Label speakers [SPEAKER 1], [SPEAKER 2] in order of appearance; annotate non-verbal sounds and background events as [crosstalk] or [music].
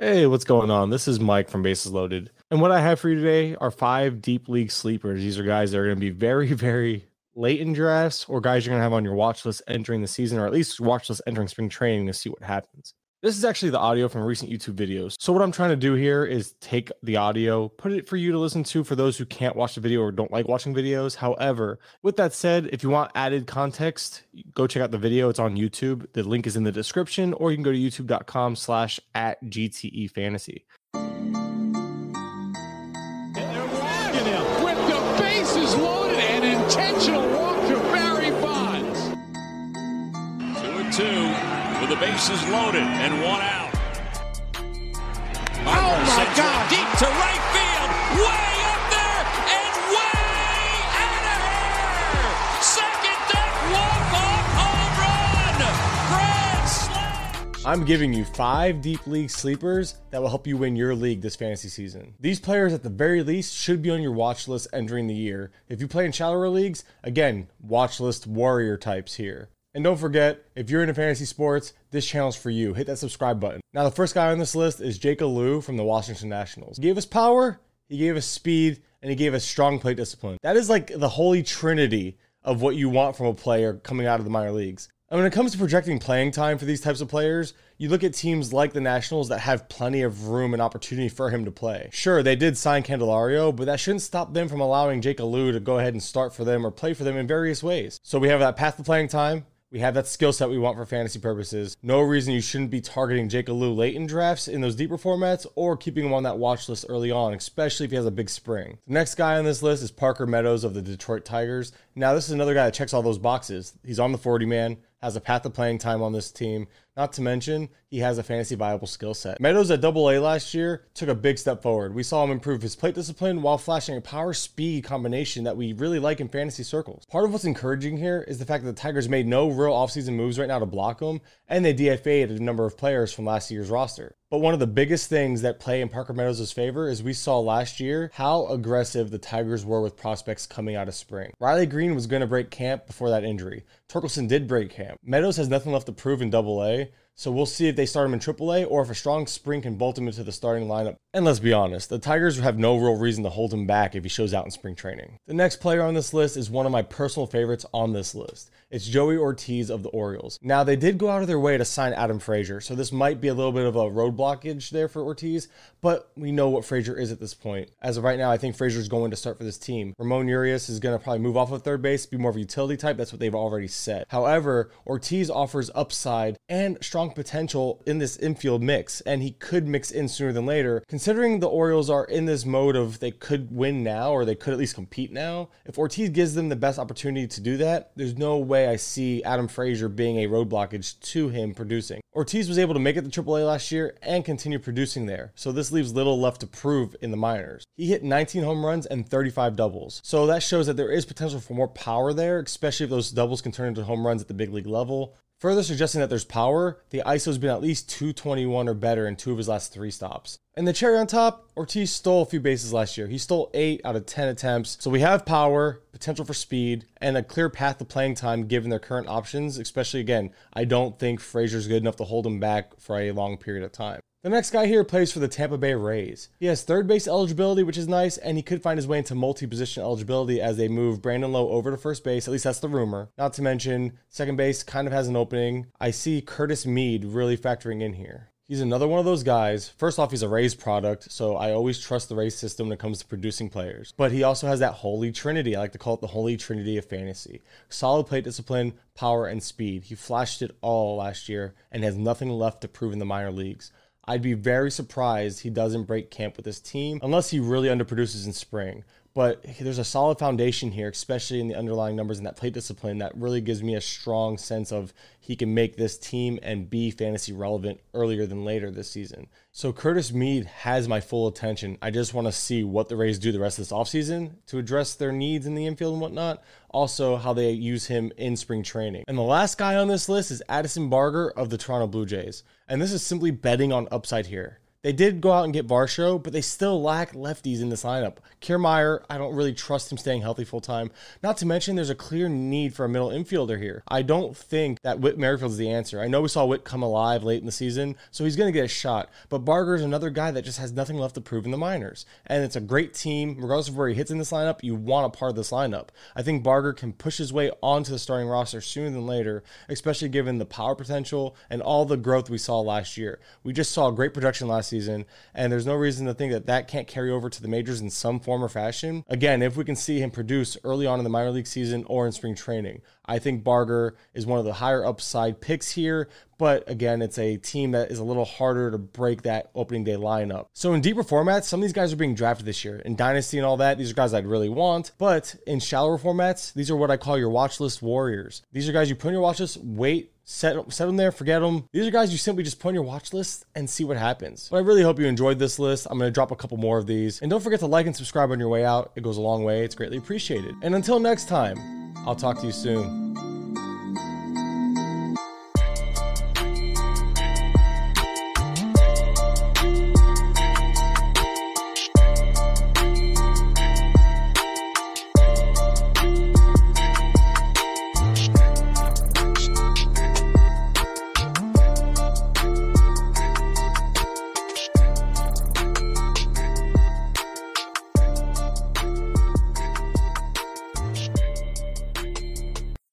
[SPEAKER 1] Hey, what's going on? This is Mike from Bases Loaded. And what I have for you today are five deep league sleepers. These are guys that are going to be very, [laughs] very late in drafts or guys you're going to have on your watch list entering the season or at least watch list entering spring training to see what happens. This is actually the audio from recent YouTube videos. So what I'm trying to do here is take the audio, put it for you to listen to for those who can't watch the video or don't like watching videos. However, with that said, if you want added context, go check out the video. It's on YouTube. The link is in the description, or you can go to youtube.com slash at GTE fantasy.
[SPEAKER 2] Bases loaded and
[SPEAKER 3] one out.
[SPEAKER 2] Oh, my God.
[SPEAKER 3] deep to right field, way up there and way out of here. Second deck walk off home run, grand slam.
[SPEAKER 1] I'm giving you five deep league sleepers that will help you win your league this fantasy season. These players, at the very least, should be on your watch list entering the year. If you play in shallower leagues, again, watch list warrior types here. And don't forget, if you're into fantasy sports, this channel's for you. Hit that subscribe button. Now, the first guy on this list is Jake Alu from the Washington Nationals. He gave us power, he gave us speed, and he gave us strong plate discipline. That is like the holy trinity of what you want from a player coming out of the minor leagues. And when it comes to projecting playing time for these types of players, you look at teams like the Nationals that have plenty of room and opportunity for him to play. Sure, they did sign Candelario, but that shouldn't stop them from allowing Jake Alu to go ahead and start for them or play for them in various ways. So we have that path to playing time. We have that skill set we want for fantasy purposes. No reason you shouldn't be targeting Jake Alu late in drafts in those deeper formats or keeping him on that watch list early on, especially if he has a big spring. The next guy on this list is Parker Meadows of the Detroit Tigers. Now, this is another guy that checks all those boxes. He's on the 40 man, has a path to playing time on this team. Not to mention, he has a fantasy viable skill set. Meadows at double A last year took a big step forward. We saw him improve his plate discipline while flashing a power speed combination that we really like in fantasy circles. Part of what's encouraging here is the fact that the Tigers made no real offseason moves right now to block him, and they DFA'd a number of players from last year's roster. But one of the biggest things that play in Parker Meadows' favor is we saw last year how aggressive the Tigers were with prospects coming out of spring. Riley Greene was going to break camp before that injury. Torkelson did break camp. Meadows has nothing left to prove in double A, so we'll see if they start him in AAA or if a strong spring can bolt him into the starting lineup. And let's be honest, the Tigers have no real reason to hold him back if he shows out in spring training. The next player on this list is one of my personal favorites on this list. It's Joey Ortiz of the Orioles. Now, they did go out of their way to sign Adam Frazier, so this might be a little bit of a road blockage there for Ortiz, but we know what Frazier is at this point. As of right now, I think Frazier is going to start for this team. Ramon Urias is going to probably move off of third base, be more of a utility type. That's what they've already said. However, Ortiz offers upside and strong potential in this infield mix, and he could mix in sooner than later. Considering the Orioles are in this mode of they could win now or they could at least compete now, if Ortiz gives them the best opportunity to do that, there's no way I see Adam Frazier being a road blockage to him producing. Ortiz was able to make it to AAA last year and continue producing there, so this leaves little left to prove in the minors. He hit 19 home runs and 35 doubles, so that shows that there is potential for more power there, especially if those doubles can turn into home runs at the big league level. Further suggesting that there's power, the ISO's been at least 221 or better in two of his last three stops. And the cherry on top, Ortiz stole a few bases last year. He stole 8 out of 10 attempts. So we have power, potential for speed, and a clear path to playing time given their current options, especially again, I don't think Frazier's good enough to hold him back for a long period of time. The next guy here plays for the Tampa Bay Rays. He has third base eligibility, which is nice, and he could find his way into multi position eligibility as they move Brandon Lowe over to first base. At least that's the rumor. Not to mention, second base kind of has an opening. I see Curtis Mead really factoring in here. He's another one of those guys. First off, he's a Rays product, so I always trust the Rays system when it comes to producing players. But he also has that holy trinity. I like to call it the holy trinity of fantasy solid plate discipline, power, and speed. He flashed it all last year and has nothing left to prove in the minor leagues. I'd be very surprised he doesn't break camp with this team unless he really underproduces in spring. But there's a solid foundation here, especially in the underlying numbers and that plate discipline, that really gives me a strong sense of he can make this team and be fantasy relevant earlier than later this season. So Curtis Mead has my full attention. I just want to see what the Rays do the rest of this offseason to address their needs in the infield and whatnot. Also, how they use him in spring training. And the last guy on this list is Addison Barger of the Toronto Blue Jays. And this is simply betting on upside here. They did go out and get Varsho, but they still lack lefties in this lineup. Kiermaier, I don't really trust him staying healthy full time. Not to mention, there's a clear need for a middle infielder here. I don't think that Whit Merrifield is the answer. I know we saw Whit come alive late in the season, so he's going to get a shot. But Barger is another guy that just has nothing left to prove in the minors. And it's a great team. Regardless of where he hits in this lineup, you want a part of this lineup. I think Barger can push his way onto the starting roster sooner than later, especially given the power potential and all the growth we saw last year. We just saw great production last season, and there's no reason to think that that can't carry over to the majors in some form or fashion. Again, if we can see him produce early on in the minor league season or in spring training, I think Barger is one of the higher upside picks here, but again, it's a team that is a little harder to break that opening day lineup. So in deeper formats, some of these guys are being drafted this year. In Dynasty and all that, these are guys I'd really want. But in shallower formats, these are what I call your watch list warriors. These are guys you put on your watch list, wait, set, set them there, forget them. These are guys you simply just put on your watch list and see what happens. But I really hope you enjoyed this list. I'm going to drop a couple more of these. And don't forget to like and subscribe on your way out. It goes a long way. It's greatly appreciated. And until next time, I'll talk to you soon.